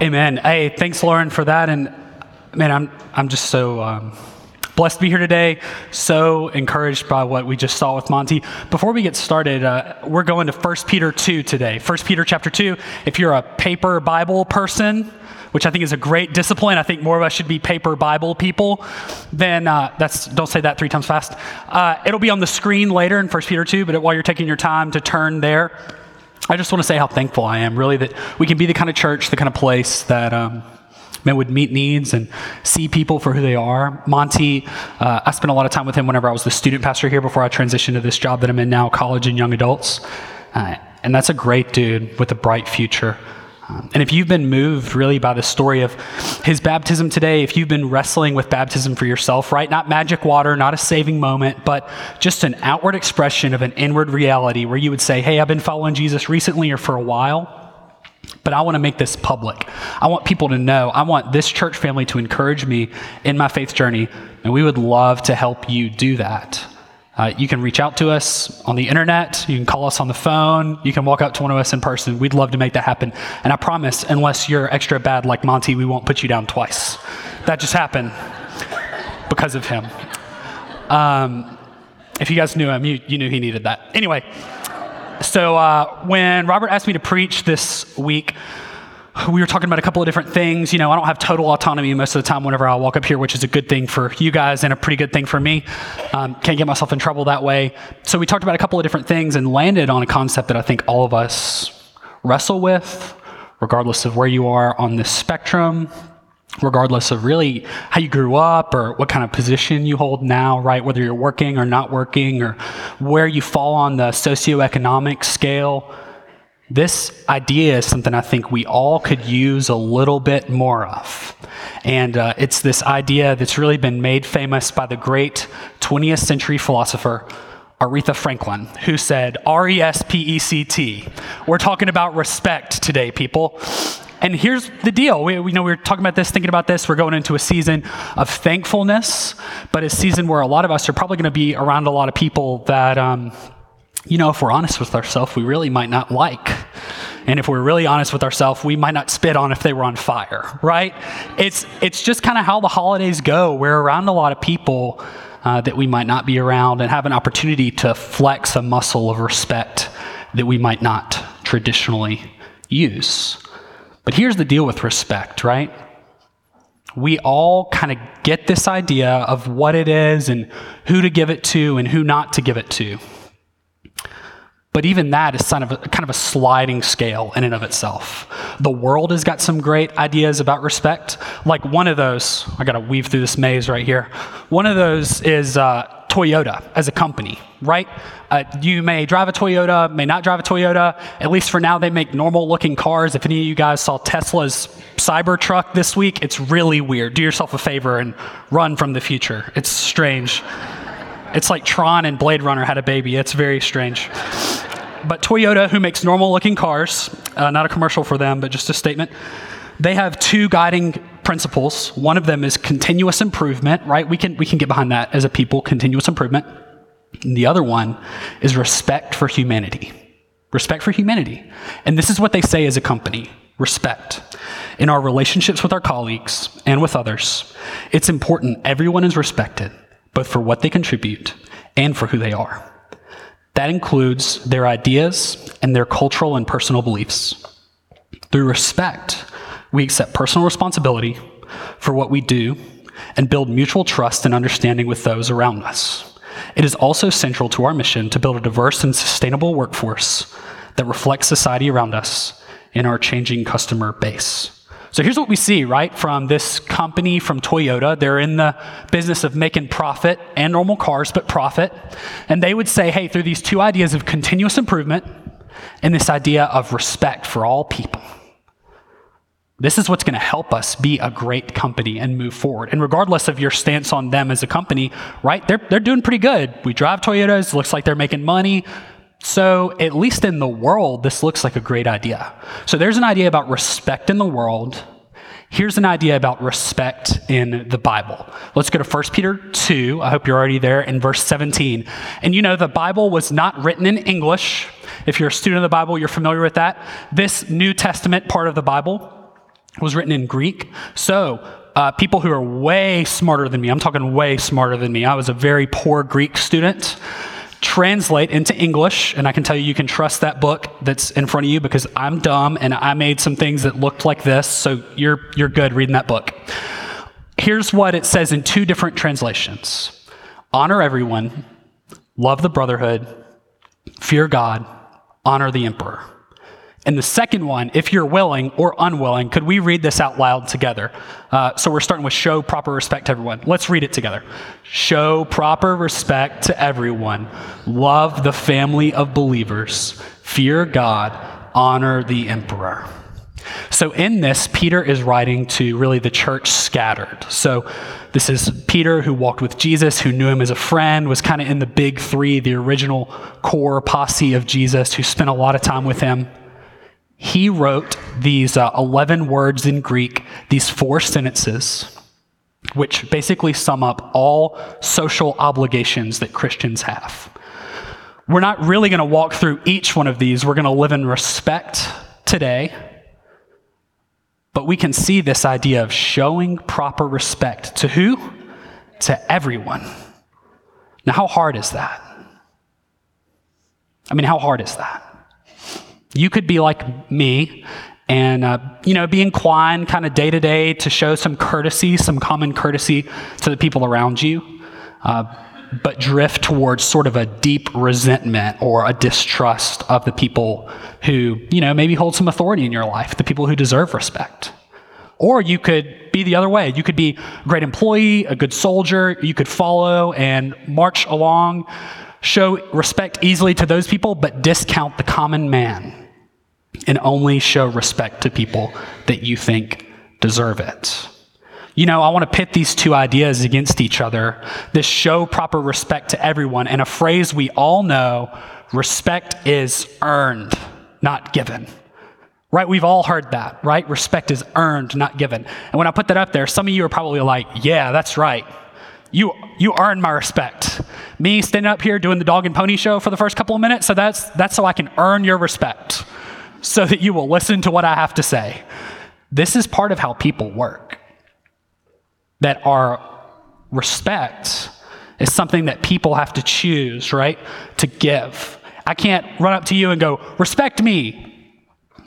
Amen. Hey, thanks, Lauren, for that. And man, I'm I'm just so um, blessed to be here today. So encouraged by what we just saw with Monty. Before we get started, uh, we're going to 1 Peter 2 today. 1 Peter chapter 2. If you're a paper Bible person, which I think is a great discipline. I think more of us should be paper Bible people. Then uh, that's don't say that three times fast. Uh, it'll be on the screen later in 1 Peter 2, but while you're taking your time to turn there, I just want to say how thankful I am, really, that we can be the kind of church, the kind of place that um, men would meet needs and see people for who they are. Monty, uh, I spent a lot of time with him whenever I was the student pastor here before I transitioned to this job that I'm in now, college and young adults. Uh, and that's a great dude with a bright future. Um, and if you've been moved really by the story of his baptism today, if you've been wrestling with baptism for yourself, right? Not magic water, not a saving moment, but just an outward expression of an inward reality where you would say, Hey, I've been following Jesus recently or for a while, but I want to make this public. I want people to know. I want this church family to encourage me in my faith journey, and we would love to help you do that. Uh, you can reach out to us on the internet. You can call us on the phone. You can walk up to one of us in person. We'd love to make that happen. And I promise, unless you're extra bad like Monty, we won't put you down twice. That just happened because of him. Um, if you guys knew him, you, you knew he needed that. Anyway, so uh, when Robert asked me to preach this week, we were talking about a couple of different things. You know, I don't have total autonomy most of the time whenever I walk up here, which is a good thing for you guys and a pretty good thing for me. Um, can't get myself in trouble that way. So we talked about a couple of different things and landed on a concept that I think all of us wrestle with, regardless of where you are on this spectrum, regardless of really how you grew up or what kind of position you hold now, right? Whether you're working or not working or where you fall on the socioeconomic scale this idea is something I think we all could use a little bit more of. And uh, it's this idea that's really been made famous by the great 20th century philosopher Aretha Franklin, who said, R E S P E C T. We're talking about respect today, people. And here's the deal. We, we know we are talking about this, thinking about this. We're going into a season of thankfulness, but a season where a lot of us are probably going to be around a lot of people that. Um, you know, if we're honest with ourselves, we really might not like. And if we're really honest with ourselves, we might not spit on if they were on fire, right? It's, it's just kind of how the holidays go. We're around a lot of people uh, that we might not be around and have an opportunity to flex a muscle of respect that we might not traditionally use. But here's the deal with respect, right? We all kind of get this idea of what it is and who to give it to and who not to give it to. But even that is kind of, a, kind of a sliding scale in and of itself. The world has got some great ideas about respect. Like one of those, I got to weave through this maze right here. One of those is uh, Toyota as a company, right? Uh, you may drive a Toyota, may not drive a Toyota. At least for now, they make normal looking cars. If any of you guys saw Tesla's Cybertruck this week, it's really weird. Do yourself a favor and run from the future. It's strange. It's like Tron and Blade Runner had a baby. It's very strange. But Toyota, who makes normal looking cars, uh, not a commercial for them, but just a statement, they have two guiding principles. One of them is continuous improvement, right? We can, we can get behind that as a people, continuous improvement. And the other one is respect for humanity. Respect for humanity. And this is what they say as a company respect. In our relationships with our colleagues and with others, it's important everyone is respected, both for what they contribute and for who they are. That includes their ideas and their cultural and personal beliefs. Through respect, we accept personal responsibility for what we do and build mutual trust and understanding with those around us. It is also central to our mission to build a diverse and sustainable workforce that reflects society around us in our changing customer base. So here's what we see, right, from this company from Toyota. They're in the business of making profit and normal cars, but profit. And they would say, hey, through these two ideas of continuous improvement and this idea of respect for all people, this is what's going to help us be a great company and move forward. And regardless of your stance on them as a company, right, they're, they're doing pretty good. We drive Toyotas, looks like they're making money. So, at least in the world, this looks like a great idea. So, there's an idea about respect in the world. Here's an idea about respect in the Bible. Let's go to 1 Peter 2. I hope you're already there in verse 17. And you know, the Bible was not written in English. If you're a student of the Bible, you're familiar with that. This New Testament part of the Bible was written in Greek. So, uh, people who are way smarter than me, I'm talking way smarter than me, I was a very poor Greek student, translate into English. And I can tell you, you can trust that book that's in front of you because I'm dumb and I made some things that looked like this. So, you're, you're good reading that book. Here's what it says in two different translations honor everyone, love the brotherhood, fear God, honor the emperor. And the second one, if you're willing or unwilling, could we read this out loud together? Uh, so we're starting with show proper respect to everyone. Let's read it together. Show proper respect to everyone. Love the family of believers. Fear God. Honor the emperor. So, in this, Peter is writing to really the church scattered. So, this is Peter who walked with Jesus, who knew him as a friend, was kind of in the big three, the original core posse of Jesus, who spent a lot of time with him. He wrote these uh, 11 words in Greek, these four sentences, which basically sum up all social obligations that Christians have. We're not really going to walk through each one of these. We're going to live in respect today but we can see this idea of showing proper respect to who? To everyone. Now, how hard is that? I mean, how hard is that? You could be like me and, uh, you know, be inclined kind of day to day to show some courtesy, some common courtesy to the people around you. Uh, but drift towards sort of a deep resentment or a distrust of the people who, you know, maybe hold some authority in your life, the people who deserve respect. Or you could be the other way. You could be a great employee, a good soldier. You could follow and march along, show respect easily to those people, but discount the common man and only show respect to people that you think deserve it. You know, I want to pit these two ideas against each other. This show proper respect to everyone, and a phrase we all know respect is earned, not given. Right? We've all heard that, right? Respect is earned, not given. And when I put that up there, some of you are probably like, yeah, that's right. You, you earn my respect. Me standing up here doing the dog and pony show for the first couple of minutes, so that's, that's so I can earn your respect, so that you will listen to what I have to say. This is part of how people work that our respect is something that people have to choose, right? To give. I can't run up to you and go, respect me.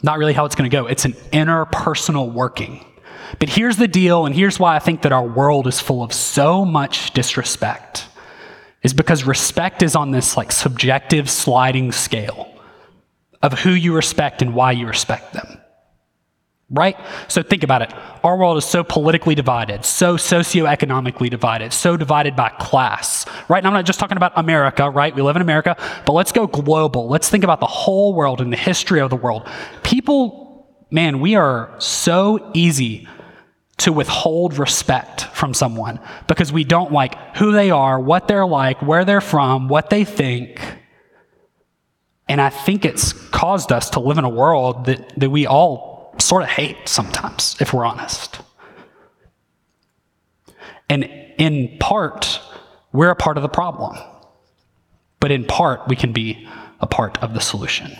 Not really how it's going to go. It's an interpersonal working. But here's the deal, and here's why I think that our world is full of so much disrespect. Is because respect is on this like subjective sliding scale of who you respect and why you respect them right? So think about it. Our world is so politically divided, so socioeconomically divided, so divided by class, right? And I'm not just talking about America, right? We live in America, but let's go global. Let's think about the whole world and the history of the world. People, man, we are so easy to withhold respect from someone because we don't like who they are, what they're like, where they're from, what they think. And I think it's caused us to live in a world that, that we all sort of hate sometimes, if we're honest. And in part, we're a part of the problem. But in part, we can be a part of the solution.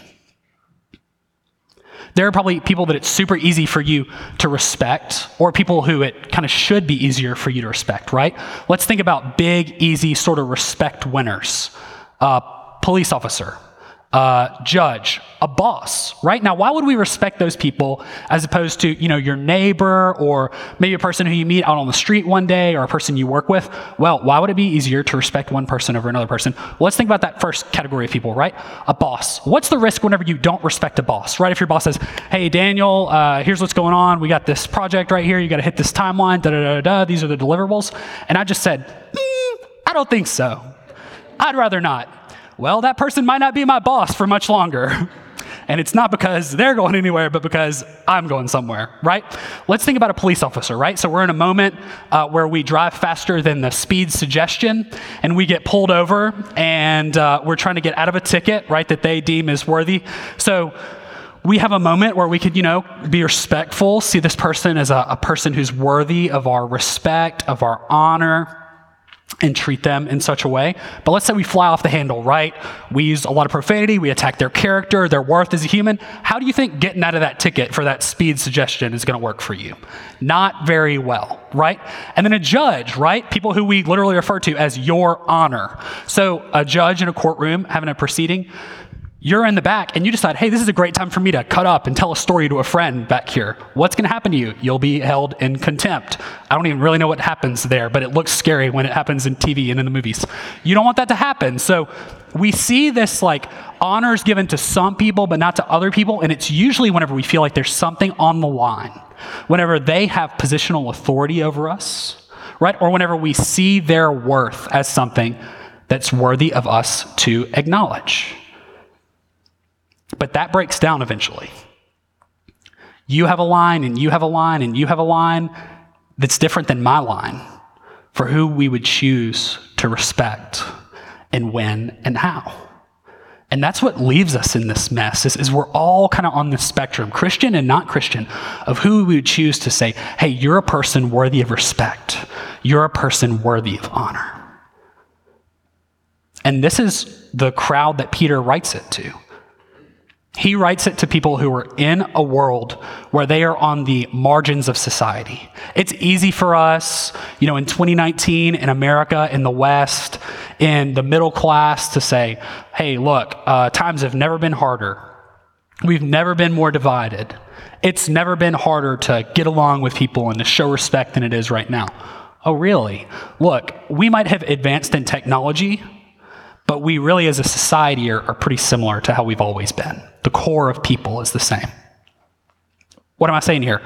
There are probably people that it's super easy for you to respect, or people who it kind of should be easier for you to respect, right? Let's think about big, easy, sort of respect winners. Uh, police officer, uh, judge, a boss, right? Now, why would we respect those people as opposed to, you know, your neighbor or maybe a person who you meet out on the street one day or a person you work with? Well, why would it be easier to respect one person over another person? Well, let's think about that first category of people, right? A boss. What's the risk whenever you don't respect a boss, right? If your boss says, hey, Daniel, uh, here's what's going on. We got this project right here. You got to hit this timeline, da da da da. These are the deliverables. And I just said, mm, I don't think so. I'd rather not well, that person might not be my boss for much longer. And it's not because they're going anywhere, but because I'm going somewhere, right? Let's think about a police officer, right? So we're in a moment uh, where we drive faster than the speed suggestion, and we get pulled over, and uh, we're trying to get out of a ticket, right, that they deem is worthy. So we have a moment where we could, you know, be respectful, see this person as a, a person who's worthy of our respect, of our honor. And treat them in such a way. But let's say we fly off the handle, right? We use a lot of profanity, we attack their character, their worth as a human. How do you think getting out of that ticket for that speed suggestion is going to work for you? Not very well, right? And then a judge, right? People who we literally refer to as your honor. So a judge in a courtroom having a proceeding, you're in the back and you decide, hey, this is a great time for me to cut up and tell a story to a friend back here. What's going to happen to you? You'll be held in contempt. I don't even really know what happens there, but it looks scary when it happens in TV and in the movies. You don't want that to happen. So we see this like honors given to some people, but not to other people. And it's usually whenever we feel like there's something on the line, whenever they have positional authority over us, right? Or whenever we see their worth as something that's worthy of us to acknowledge. But that breaks down eventually. You have a line, and you have a line, and you have a line that's different than my line for who we would choose to respect and when and how. And that's what leaves us in this mess is, is we're all kind of on the spectrum, Christian and not Christian, of who we would choose to say, hey, you're a person worthy of respect. You're a person worthy of honor. And this is the crowd that Peter writes it to. He writes it to people who are in a world where they are on the margins of society. It's easy for us, you know, in 2019 in America, in the West, in the middle class to say, hey, look, uh, times have never been harder. We've never been more divided. It's never been harder to get along with people and to show respect than it is right now. Oh, really? Look, we might have advanced in technology, but we really, as a society, are, are pretty similar to how we've always been. The core of people is the same. What am I saying here?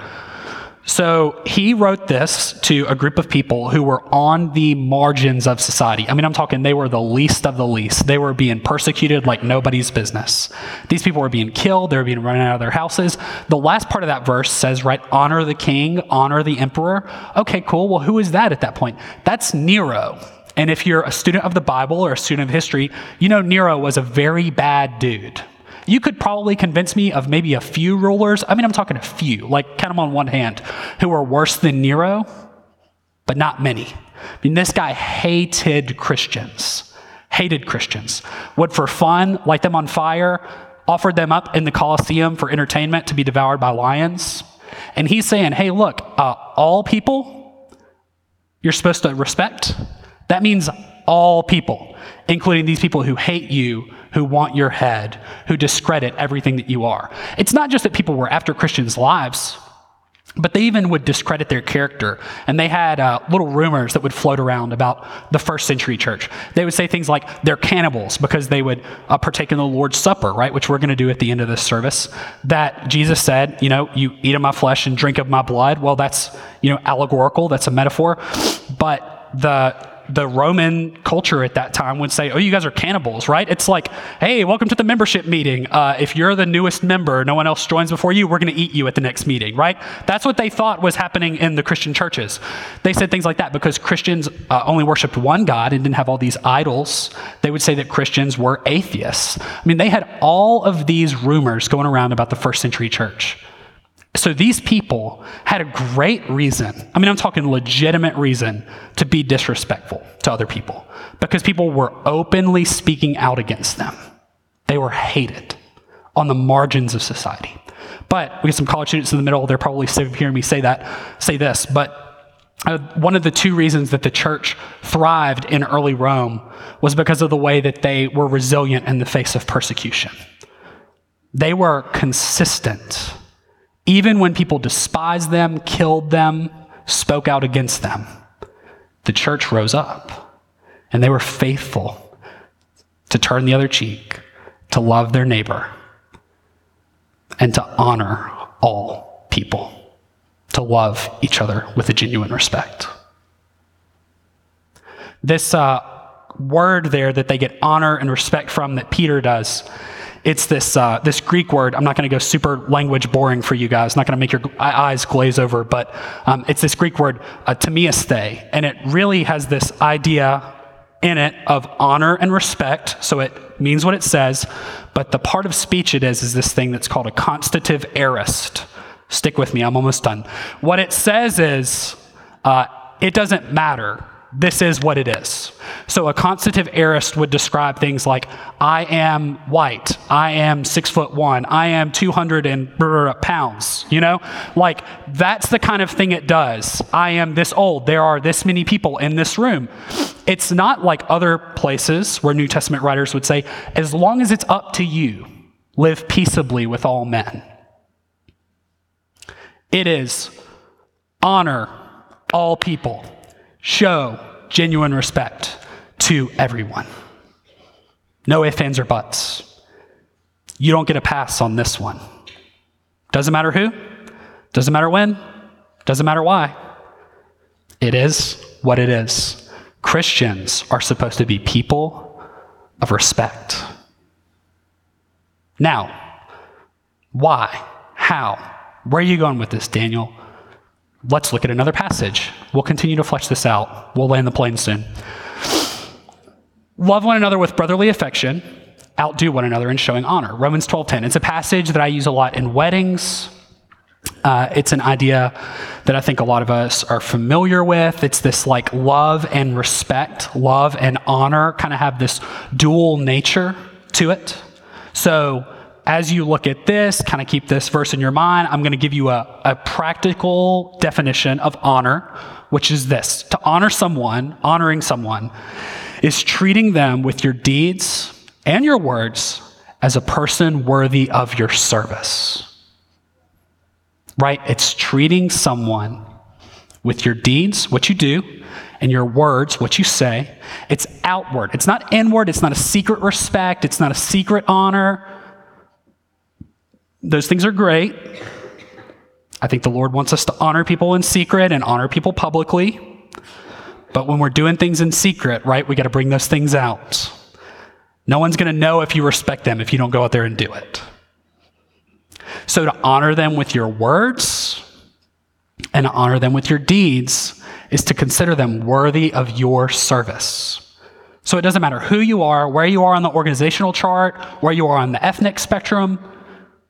So he wrote this to a group of people who were on the margins of society. I mean, I'm talking they were the least of the least. They were being persecuted like nobody's business. These people were being killed, they were being run out of their houses. The last part of that verse says, right, honor the king, honor the emperor. Okay, cool. Well, who is that at that point? That's Nero. And if you're a student of the Bible or a student of history, you know Nero was a very bad dude. You could probably convince me of maybe a few rulers. I mean, I'm talking a few, like count them on one hand, who are worse than Nero, but not many. I mean, this guy hated Christians, hated Christians, would for fun light them on fire, offered them up in the Colosseum for entertainment to be devoured by lions. And he's saying, hey, look, uh, all people you're supposed to respect, that means all people, including these people who hate you, who want your head, who discredit everything that you are. It's not just that people were after Christians' lives, but they even would discredit their character. And they had uh, little rumors that would float around about the first century church. They would say things like they're cannibals because they would uh, partake in the Lord's Supper, right? Which we're going to do at the end of this service. That Jesus said, you know, you eat of my flesh and drink of my blood. Well, that's, you know, allegorical, that's a metaphor. But the the Roman culture at that time would say, oh, you guys are cannibals, right? It's like, hey, welcome to the membership meeting. Uh, if you're the newest member, no one else joins before you, we're going to eat you at the next meeting, right? That's what they thought was happening in the Christian churches. They said things like that because Christians uh, only worshiped one God and didn't have all these idols. They would say that Christians were atheists. I mean, they had all of these rumors going around about the first century church. So these people had a great reason, I mean, I'm talking legitimate reason to be disrespectful to other people because people were openly speaking out against them. They were hated on the margins of society. But we have some college students in the middle, they're probably sick of hearing me say that, say this, but uh, one of the two reasons that the church thrived in early Rome was because of the way that they were resilient in the face of persecution. They were consistent even when people despised them, killed them, spoke out against them, the church rose up and they were faithful to turn the other cheek, to love their neighbor, and to honor all people, to love each other with a genuine respect. This uh, word there that they get honor and respect from, that Peter does, it's this, uh, this Greek word. I'm not going to go super language boring for you guys, not going to make your eyes glaze over, but um, it's this Greek word, uh, and it really has this idea in it of honor and respect, so it means what it says, but the part of speech it is is this thing that's called a constative aorist. Stick with me, I'm almost done. What it says is, uh, it doesn't matter this is what it is. So a constitutive aorist would describe things like, I am white, I am six foot one, I am 200 and pounds, you know? Like, that's the kind of thing it does. I am this old, there are this many people in this room. It's not like other places where New Testament writers would say, as long as it's up to you, live peaceably with all men. It is honor all people, show genuine respect to everyone. No ifs, ands, or buts. You don't get a pass on this one. Doesn't matter who, doesn't matter when, doesn't matter why. It is what it is. Christians are supposed to be people of respect. Now, why? How? Where are you going with this, Daniel? Let's look at another passage. We'll continue to flesh this out. We'll land the plane soon. Love one another with brotherly affection, outdo one another in showing honor. Romans 12:10. It's a passage that I use a lot in weddings. Uh, it's an idea that I think a lot of us are familiar with. It's this like love and respect, love and honor kind of have this dual nature to it. So as you look at this, kind of keep this verse in your mind, I'm going to give you a, a practical definition of honor, which is this to honor someone, honoring someone, is treating them with your deeds and your words as a person worthy of your service. Right? It's treating someone with your deeds, what you do, and your words, what you say. It's outward. It's not inward. It's not a secret respect. It's not a secret honor. Those things are great. I think the Lord wants us to honor people in secret and honor people publicly. But when we're doing things in secret, right, we got to bring those things out. No one's going to know if you respect them if you don't go out there and do it. So to honor them with your words and to honor them with your deeds is to consider them worthy of your service. So it doesn't matter who you are, where you are on the organizational chart, where you are on the ethnic spectrum,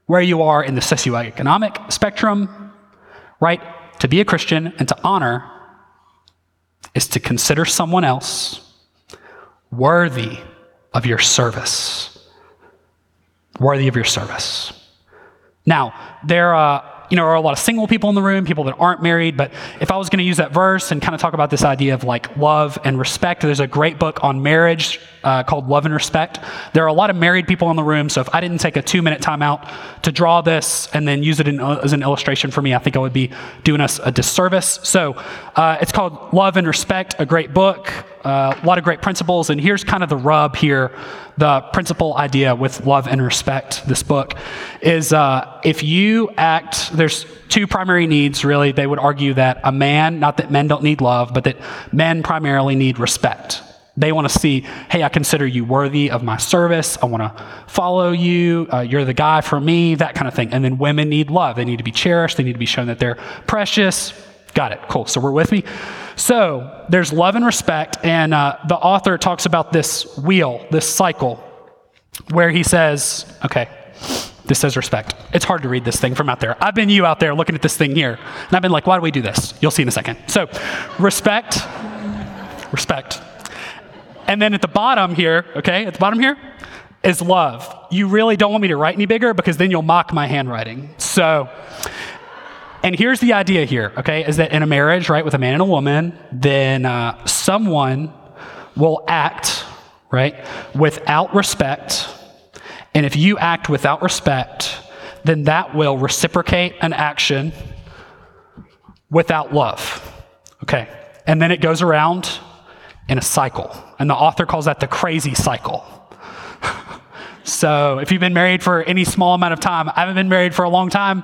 where you are in the socioeconomic spectrum, right? To be a Christian and to honor is to consider someone else worthy of your service. Worthy of your service. Now, there, uh, you know, are a lot of single people in the room, people that aren't married, but if I was going to use that verse and kind of talk about this idea of like love and respect, there's a great book on marriage uh, called Love and Respect. There are a lot of married people in the room, so if I didn't take a two minute timeout to draw this and then use it in, uh, as an illustration for me, I think I would be doing us a disservice. So uh, it's called Love and Respect, a great book, uh, a lot of great principles, and here's kind of the rub here the principal idea with love and respect, this book, is uh, if you act, there's two primary needs, really. They would argue that a man, not that men don't need love, but that men primarily need respect. They want to see, hey, I consider you worthy of my service. I want to follow you. Uh, you're the guy for me, that kind of thing. And then women need love. They need to be cherished. They need to be shown that they're precious. Got it. Cool. So we're with me. So there's love and respect, and uh, the author talks about this wheel, this cycle, where he says, okay, this says respect. It's hard to read this thing from out there. I've been you out there looking at this thing here, and I've been like, why do we do this? You'll see in a second. So, respect, respect. And then at the bottom here, okay, at the bottom here is love. You really don't want me to write any bigger because then you'll mock my handwriting. So, and here's the idea here, okay, is that in a marriage, right, with a man and a woman, then uh, someone will act, right, without respect. And if you act without respect, then that will reciprocate an action without love. Okay, and then it goes around in a cycle. And the author calls that the crazy cycle. so if you've been married for any small amount of time, I haven't been married for a long time,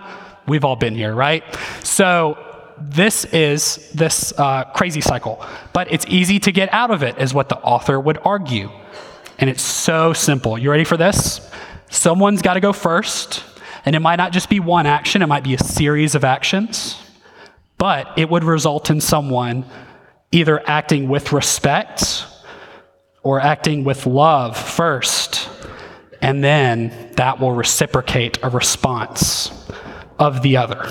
We've all been here, right? So this is this uh, crazy cycle, but it's easy to get out of it, is what the author would argue. And it's so simple. You ready for this? Someone's got to go first, and it might not just be one action, it might be a series of actions, but it would result in someone either acting with respect or acting with love first, and then that will reciprocate a response of the other.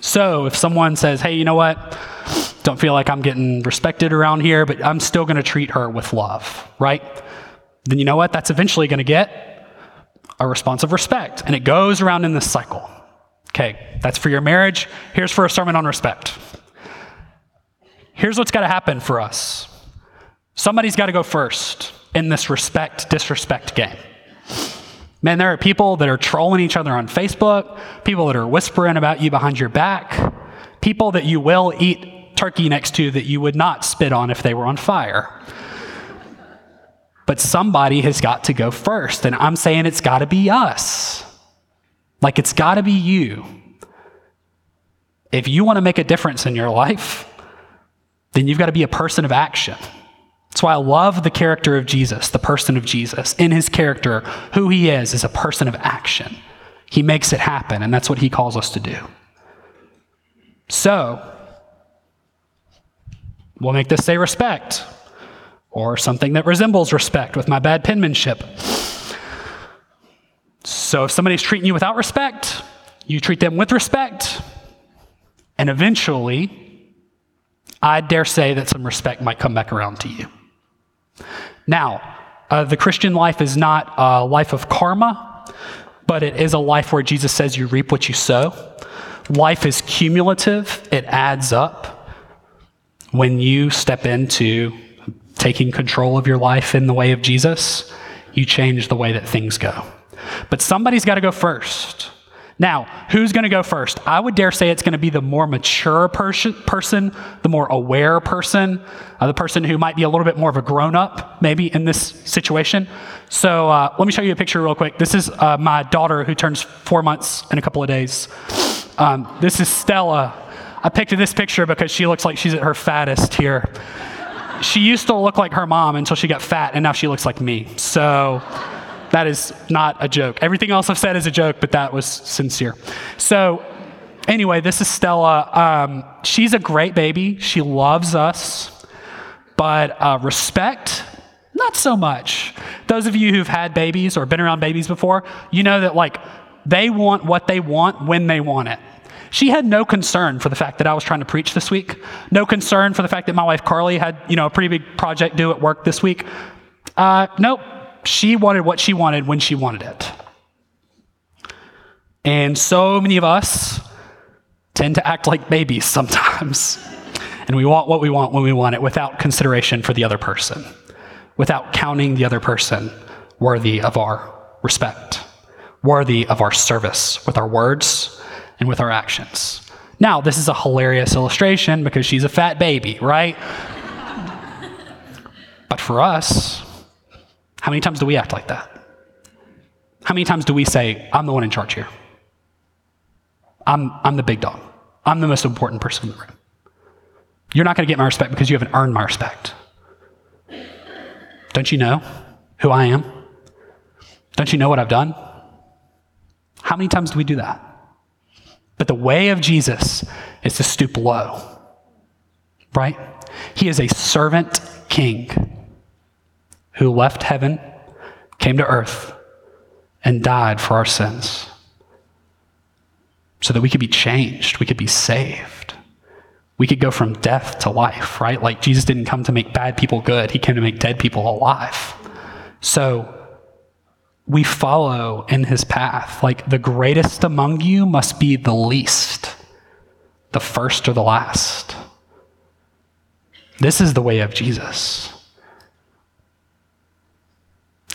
So if someone says, hey, you know what? don't feel like I'm getting respected around here, but I'm still going to treat her with love, right? Then you know what? That's eventually going to get a response of respect. And it goes around in this cycle. Okay, that's for your marriage. Here's for a sermon on respect. Here's what's got to happen for us somebody's got to go first in this respect disrespect game. Man, there are people that are trolling each other on Facebook, people that are whispering about you behind your back, people that you will eat turkey next to that you would not spit on if they were on fire. But somebody has got to go first, and I'm saying it's got to be us. Like it's got to be you. If you want to make a difference in your life, then you've got to be a person of action. That's why I love the character of Jesus, the person of Jesus. In his character, who he is, is a person of action. He makes it happen, and that's what he calls us to do. So, we'll make this say respect, or something that resembles respect with my bad penmanship. So, if somebody's treating you without respect, you treat them with respect, and eventually, I dare say that some respect might come back around to you. Now, uh, the Christian life is not a life of karma, but it is a life where Jesus says you reap what you sow. Life is cumulative, it adds up. When you step into taking control of your life in the way of Jesus, you change the way that things go. But somebody's got to go first. Now, who's going to go first? I would dare say it's going to be the more mature pers- person, the more aware person, uh, the person who might be a little bit more of a grown up, maybe in this situation. So uh, let me show you a picture real quick. This is uh, my daughter who turns four months in a couple of days. Um, this is Stella. I picked this picture because she looks like she's at her fattest here. She used to look like her mom until she got fat, and now she looks like me. So that is not a joke. Everything else I've said is a joke, but that was sincere. So, anyway, this is Stella. Um, she's a great baby. She loves us, but uh, respect, not so much. Those of you who've had babies or been around babies before, you know that like they want what they want when they want it. She had no concern for the fact that I was trying to preach this week. No concern for the fact that my wife Carly had, you know, a pretty big project due at work this week. Uh, nope she wanted what she wanted when she wanted it. And so many of us tend to act like babies sometimes. and we want what we want when we want it without consideration for the other person, without counting the other person worthy of our respect, worthy of our service with our words and with our actions. Now, this is a hilarious illustration because she's a fat baby, right? but for us, how many times do we act like that? How many times do we say, I'm the one in charge here? I'm, I'm the big dog. I'm the most important person in the room. You're not going to get my respect because you haven't earned my respect. Don't you know who I am? Don't you know what I've done? How many times do we do that? But the way of Jesus is to stoop low, right? He is a servant king who left heaven, came to earth, and died for our sins so that we could be changed, we could be saved. We could go from death to life, right? Like Jesus didn't come to make bad people good, he came to make dead people alive. So we follow in his path. Like the greatest among you must be the least, the first or the last. This is the way of Jesus.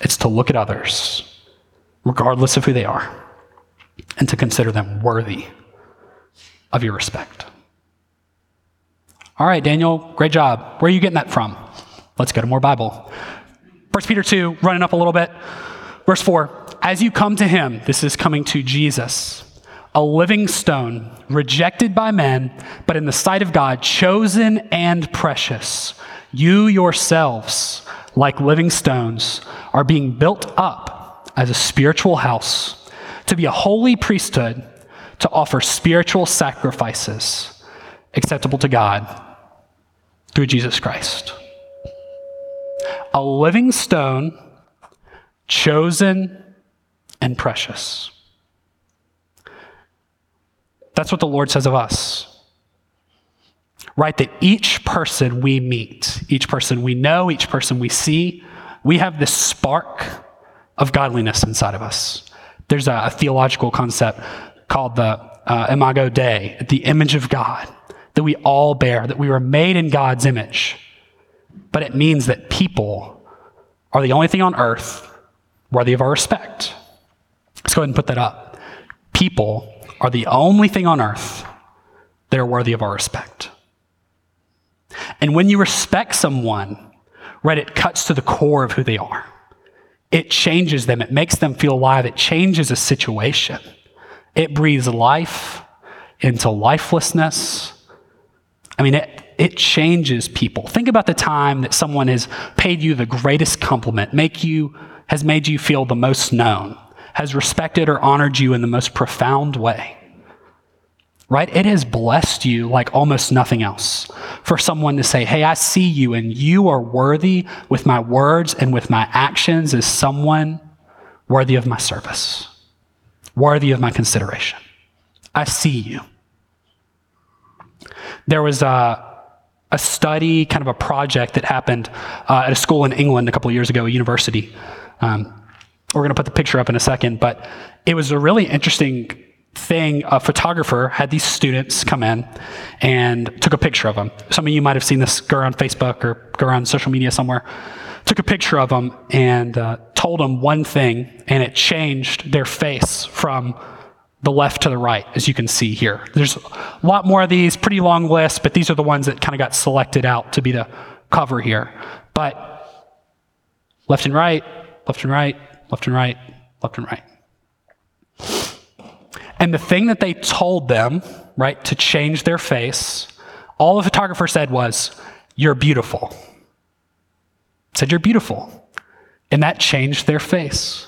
It's to look at others, regardless of who they are, and to consider them worthy of your respect. All right, Daniel, great job. Where are you getting that from? Let's go to more Bible. 1 Peter 2, running up a little bit. Verse 4 As you come to him, this is coming to Jesus, a living stone, rejected by men, but in the sight of God, chosen and precious. You yourselves like living stones, are being built up as a spiritual house to be a holy priesthood to offer spiritual sacrifices acceptable to God through Jesus Christ. A living stone, chosen and precious. That's what the Lord says of us. Right? That each person we meet, each person we know, each person we see, we have this spark of godliness inside of us. There's a, a theological concept called the uh, Imago Dei, the image of God, that we all bear, that we were made in God's image. But it means that people are the only thing on earth worthy of our respect. Let's go ahead and put that up. People are the only thing on earth that are worthy of our respect. And when you respect someone, right, it cuts to the core of who they are. It changes them, it makes them feel alive, it changes a situation. It breathes life into lifelessness. I mean, it, it changes people. Think about the time that someone has paid you the greatest compliment, make you, has made you feel the most known, has respected or honored you in the most profound way right? It has blessed you like almost nothing else for someone to say, Hey, I see you and you are worthy with my words and with my actions as someone worthy of my service, worthy of my consideration. I see you. There was a, a study, kind of a project that happened uh, at a school in England a couple of years ago, a university. Um, we're going to put the picture up in a second, but it was a really interesting thing, a photographer had these students come in and took a picture of them. Some of you might have seen this go around Facebook or go around social media somewhere. Took a picture of them and uh, told them one thing, and it changed their face from the left to the right, as you can see here. There's a lot more of these, pretty long list, but these are the ones that kind of got selected out to be the cover here. But left and right, left and right, left and right, left and right. And the thing that they told them, right, to change their face, all the photographer said was, You're beautiful. Said, You're beautiful. And that changed their face.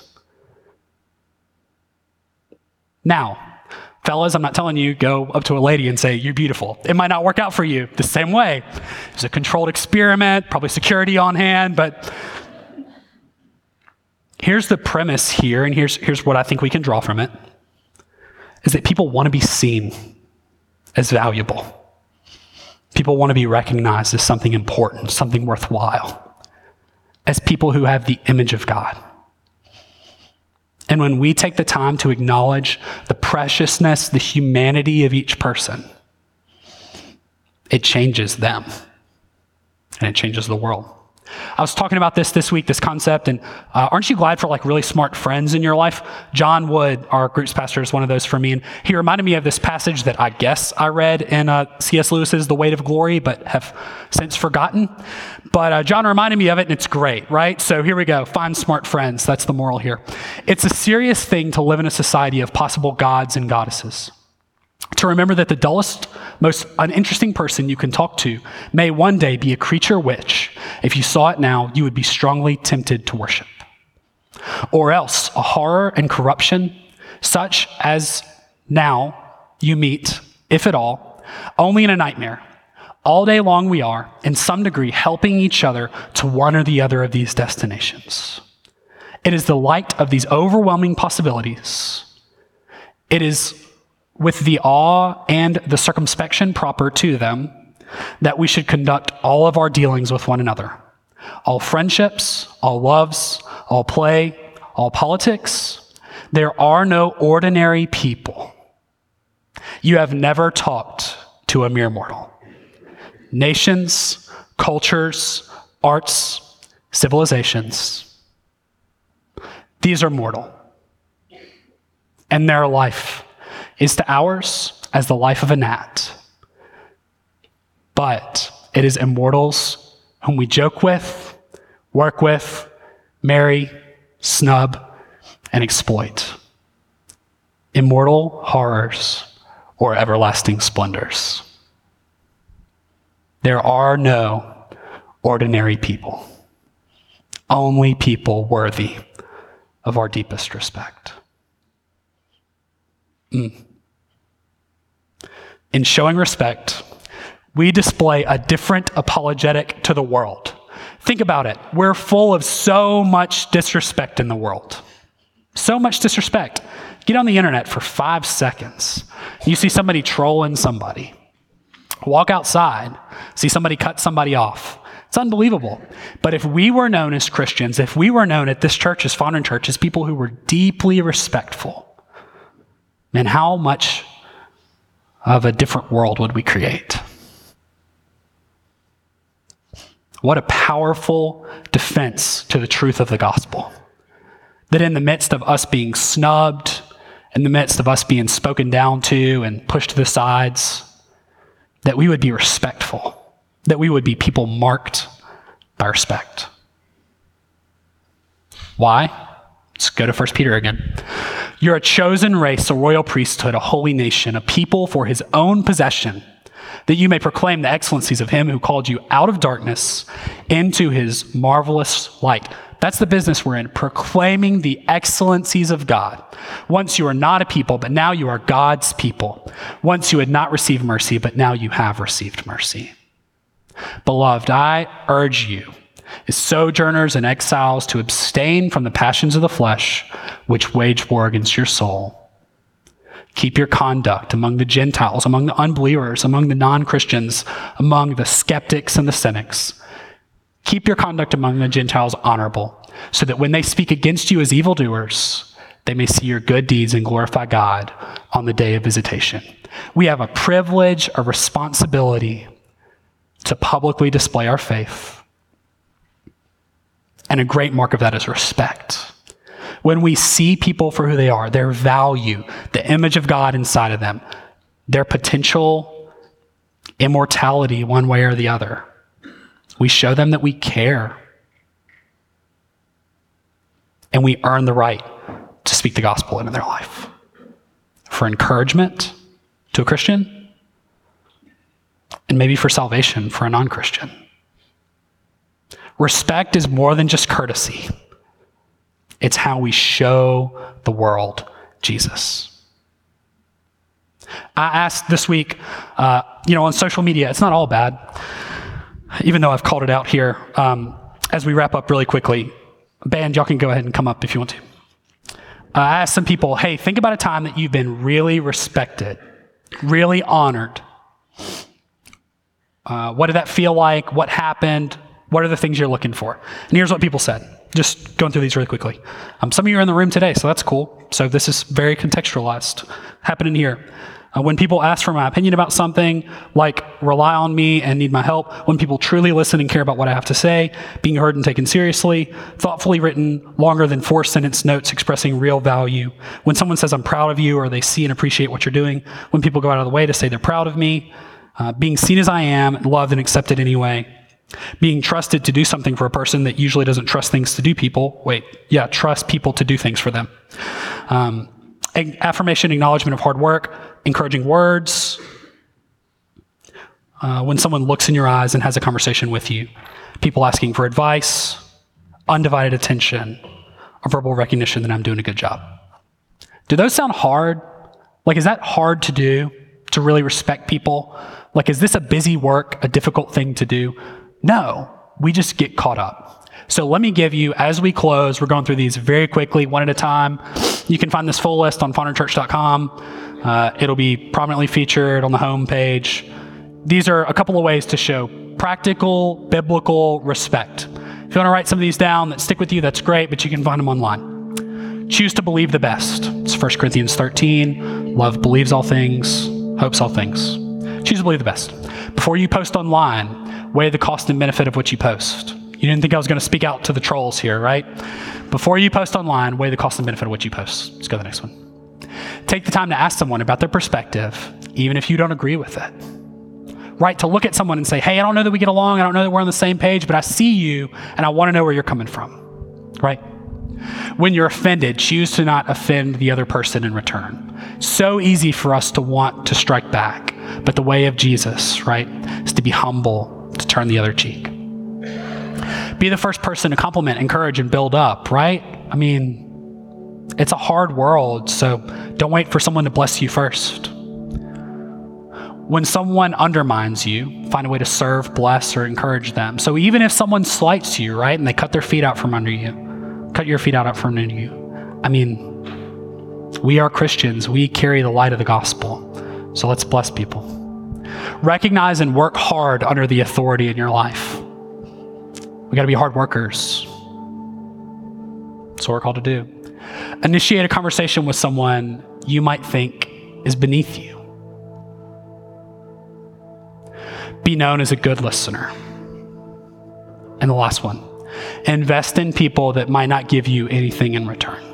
Now, fellas, I'm not telling you go up to a lady and say, You're beautiful. It might not work out for you the same way. It's a controlled experiment, probably security on hand, but here's the premise here, and here's, here's what I think we can draw from it is that people want to be seen as valuable. People want to be recognized as something important, something worthwhile, as people who have the image of God. And when we take the time to acknowledge the preciousness, the humanity of each person, it changes them and it changes the world. I was talking about this this week, this concept, and uh, aren't you glad for like really smart friends in your life? John Wood, our group's pastor, is one of those for me, and he reminded me of this passage that I guess I read in uh, C.S. Lewis's The Weight of Glory, but have since forgotten. But uh, John reminded me of it, and it's great, right? So here we go. Find smart friends. That's the moral here. It's a serious thing to live in a society of possible gods and goddesses to remember that the dullest, most uninteresting person you can talk to may one day be a creature which, if you saw it now, you would be strongly tempted to worship. Or else a horror and corruption, such as now you meet, if at all, only in a nightmare. All day long we are, in some degree, helping each other to one or the other of these destinations. It is the light of these overwhelming possibilities. It is with the awe and the circumspection proper to them, that we should conduct all of our dealings with one another. All friendships, all loves, all play, all politics. There are no ordinary people. You have never talked to a mere mortal. Nations, cultures, arts, civilizations, these are mortal. And their life is to ours as the life of a gnat. But it is immortals whom we joke with, work with, marry, snub, and exploit. Immortal horrors or everlasting splendors. There are no ordinary people, only people worthy of our deepest respect. Mm. In showing respect, we display a different apologetic to the world. Think about it. We're full of so much disrespect in the world. So much disrespect. Get on the internet for five seconds. You see somebody trolling somebody, Walk outside, see somebody cut somebody off. It's unbelievable. But if we were known as Christians, if we were known at this church as Fondren Church as people who were deeply respectful, man, how much of a different world would we create? What a powerful defense to the truth of the gospel. That in the midst of us being snubbed, in the midst of us being spoken down to and pushed to the sides, that we would be respectful, that we would be people marked by respect. Why? Let's go to 1 Peter again. You're a chosen race, a royal priesthood, a holy nation, a people for his own possession that you may proclaim the excellencies of him who called you out of darkness into his marvelous light. That's the business we're in, proclaiming the excellencies of God. Once you were not a people, but now you are God's people. Once you had not received mercy, but now you have received mercy. Beloved, I urge you, as sojourners and exiles, to abstain from the passions of the flesh, which wage war against your soul. Keep your conduct among the Gentiles, among the unbelievers, among the non Christians, among the skeptics and the cynics. Keep your conduct among the Gentiles honorable, so that when they speak against you as evildoers, they may see your good deeds and glorify God on the day of visitation. We have a privilege, a responsibility to publicly display our faith. And a great mark of that is respect when we see people for who they are, their value, the image of God inside of them, their potential immortality, one way or the other, we show them that we care. And we earn the right to speak the gospel into their life. For encouragement to a Christian, and maybe for salvation for a non Christian. Respect is more than just courtesy. It's how we show the world Jesus. I asked this week, uh, you know, on social media, it's not all bad, even though I've called it out here. Um, as we wrap up really quickly, band, y'all can go ahead and come up if you want to. I asked some people, hey, think about a time that you've been really respected, really honored. Uh, what did that feel like? What happened? What are the things you're looking for? And here's what people said. Just going through these really quickly. Um, some of you are in the room today, so that's cool. So this is very contextualized happening here. Uh, when people ask for my opinion about something, like rely on me and need my help, when people truly listen and care about what I have to say, being heard and taken seriously, thoughtfully written, longer than four sentence notes expressing real value, when someone says I'm proud of you or they see and appreciate what you're doing, when people go out of the way to say they're proud of me, uh, being seen as I am, loved and accepted anyway, being trusted to do something for a person that usually doesn't trust things to do people. Wait, yeah, trust people to do things for them. Um, affirmation, acknowledgement of hard work, encouraging words. Uh, when someone looks in your eyes and has a conversation with you, people asking for advice, undivided attention, a verbal recognition that I'm doing a good job. Do those sound hard? Like, is that hard to do to really respect people? Like, is this a busy work, a difficult thing to do? No, we just get caught up. So let me give you, as we close, we're going through these very quickly, one at a time. You can find this full list on fondrenchurch.com. Uh, it'll be prominently featured on the home page. These are a couple of ways to show practical, biblical respect. If you want to write some of these down that stick with you, that's great, but you can find them online. Choose to believe the best. It's 1 Corinthians 13. Love believes all things, hopes all things. Choose to believe the best. Before you post online, weigh the cost and benefit of what you post. You didn't think I was going to speak out to the trolls here, right? Before you post online, weigh the cost and benefit of what you post. Let's go to the next one. Take the time to ask someone about their perspective, even if you don't agree with it. Right? To look at someone and say, hey, I don't know that we get along. I don't know that we're on the same page, but I see you and I want to know where you're coming from. Right? When you're offended, choose to not offend the other person in return. So easy for us to want to strike back, but the way of Jesus, right, is to be humble to turn the other cheek. Be the first person to compliment, encourage, and build up, right? I mean, it's a hard world, so don't wait for someone to bless you first. When someone undermines you, find a way to serve, bless, or encourage them. So even if someone slights you, right, and they cut their feet out from under you, cut your feet out from under you. I mean, we are Christians. We carry the light of the gospel. So let's bless people. Recognize and work hard under the authority in your life. We got to be hard workers. That's what we're called to do. Initiate a conversation with someone you might think is beneath you. Be known as a good listener. And the last one invest in people that might not give you anything in return.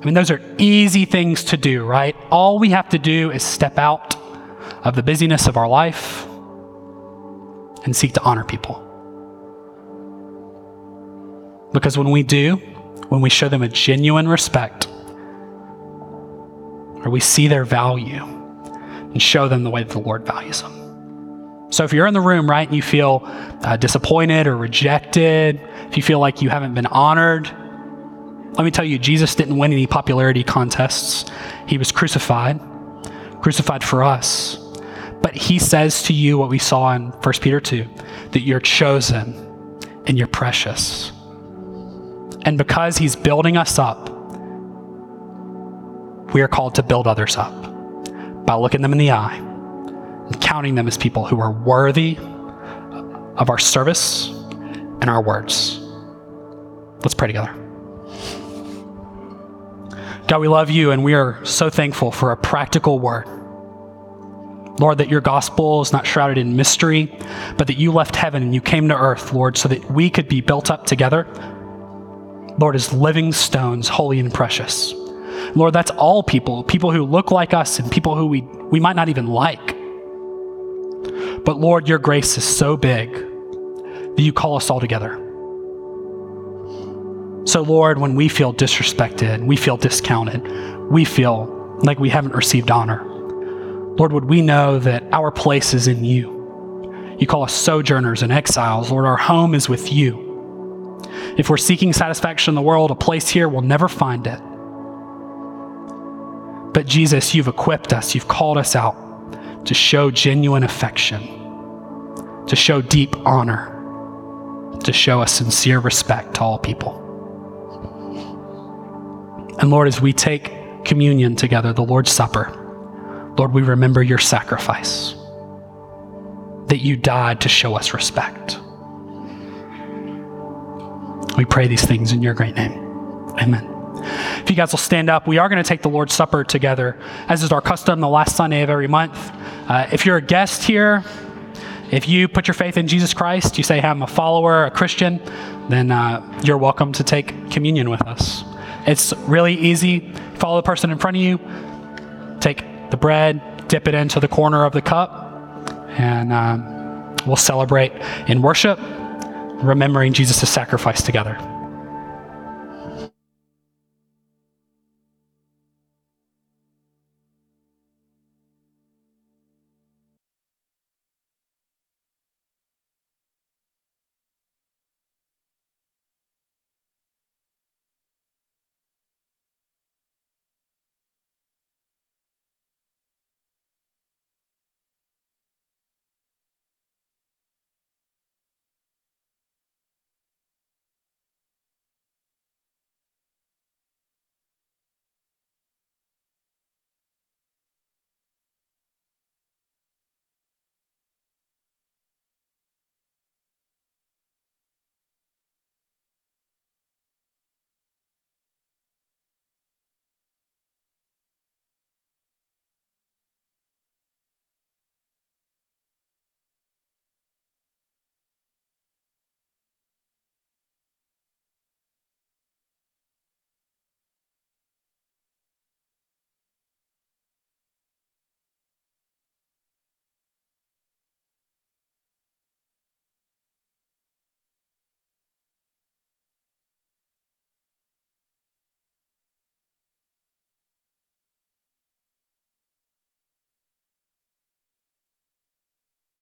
I mean, those are easy things to do, right? All we have to do is step out of the busyness of our life and seek to honor people. Because when we do, when we show them a genuine respect, or we see their value and show them the way that the Lord values them. So if you're in the room, right, and you feel uh, disappointed or rejected, if you feel like you haven't been honored, let me tell you, Jesus didn't win any popularity contests. He was crucified, crucified for us. But he says to you what we saw in 1 Peter 2 that you're chosen and you're precious. And because he's building us up, we are called to build others up by looking them in the eye and counting them as people who are worthy of our service and our words. Let's pray together. God, we love you and we are so thankful for a practical word. Lord, that your gospel is not shrouded in mystery, but that you left heaven and you came to earth, Lord, so that we could be built up together, Lord, as living stones, holy and precious. Lord, that's all people, people who look like us and people who we, we might not even like. But Lord, your grace is so big that you call us all together. So, Lord, when we feel disrespected, we feel discounted, we feel like we haven't received honor, Lord, would we know that our place is in you? You call us sojourners and exiles. Lord, our home is with you. If we're seeking satisfaction in the world, a place here will never find it. But Jesus, you've equipped us, you've called us out to show genuine affection, to show deep honor, to show a sincere respect to all people. And Lord, as we take communion together, the Lord's Supper, Lord, we remember your sacrifice, that you died to show us respect. We pray these things in your great name. Amen. If you guys will stand up, we are going to take the Lord's Supper together, as is our custom the last Sunday of every month. Uh, if you're a guest here, if you put your faith in Jesus Christ, you say, I'm a follower, a Christian, then uh, you're welcome to take communion with us. It's really easy. Follow the person in front of you, take the bread, dip it into the corner of the cup, and um, we'll celebrate in worship, remembering Jesus' sacrifice together.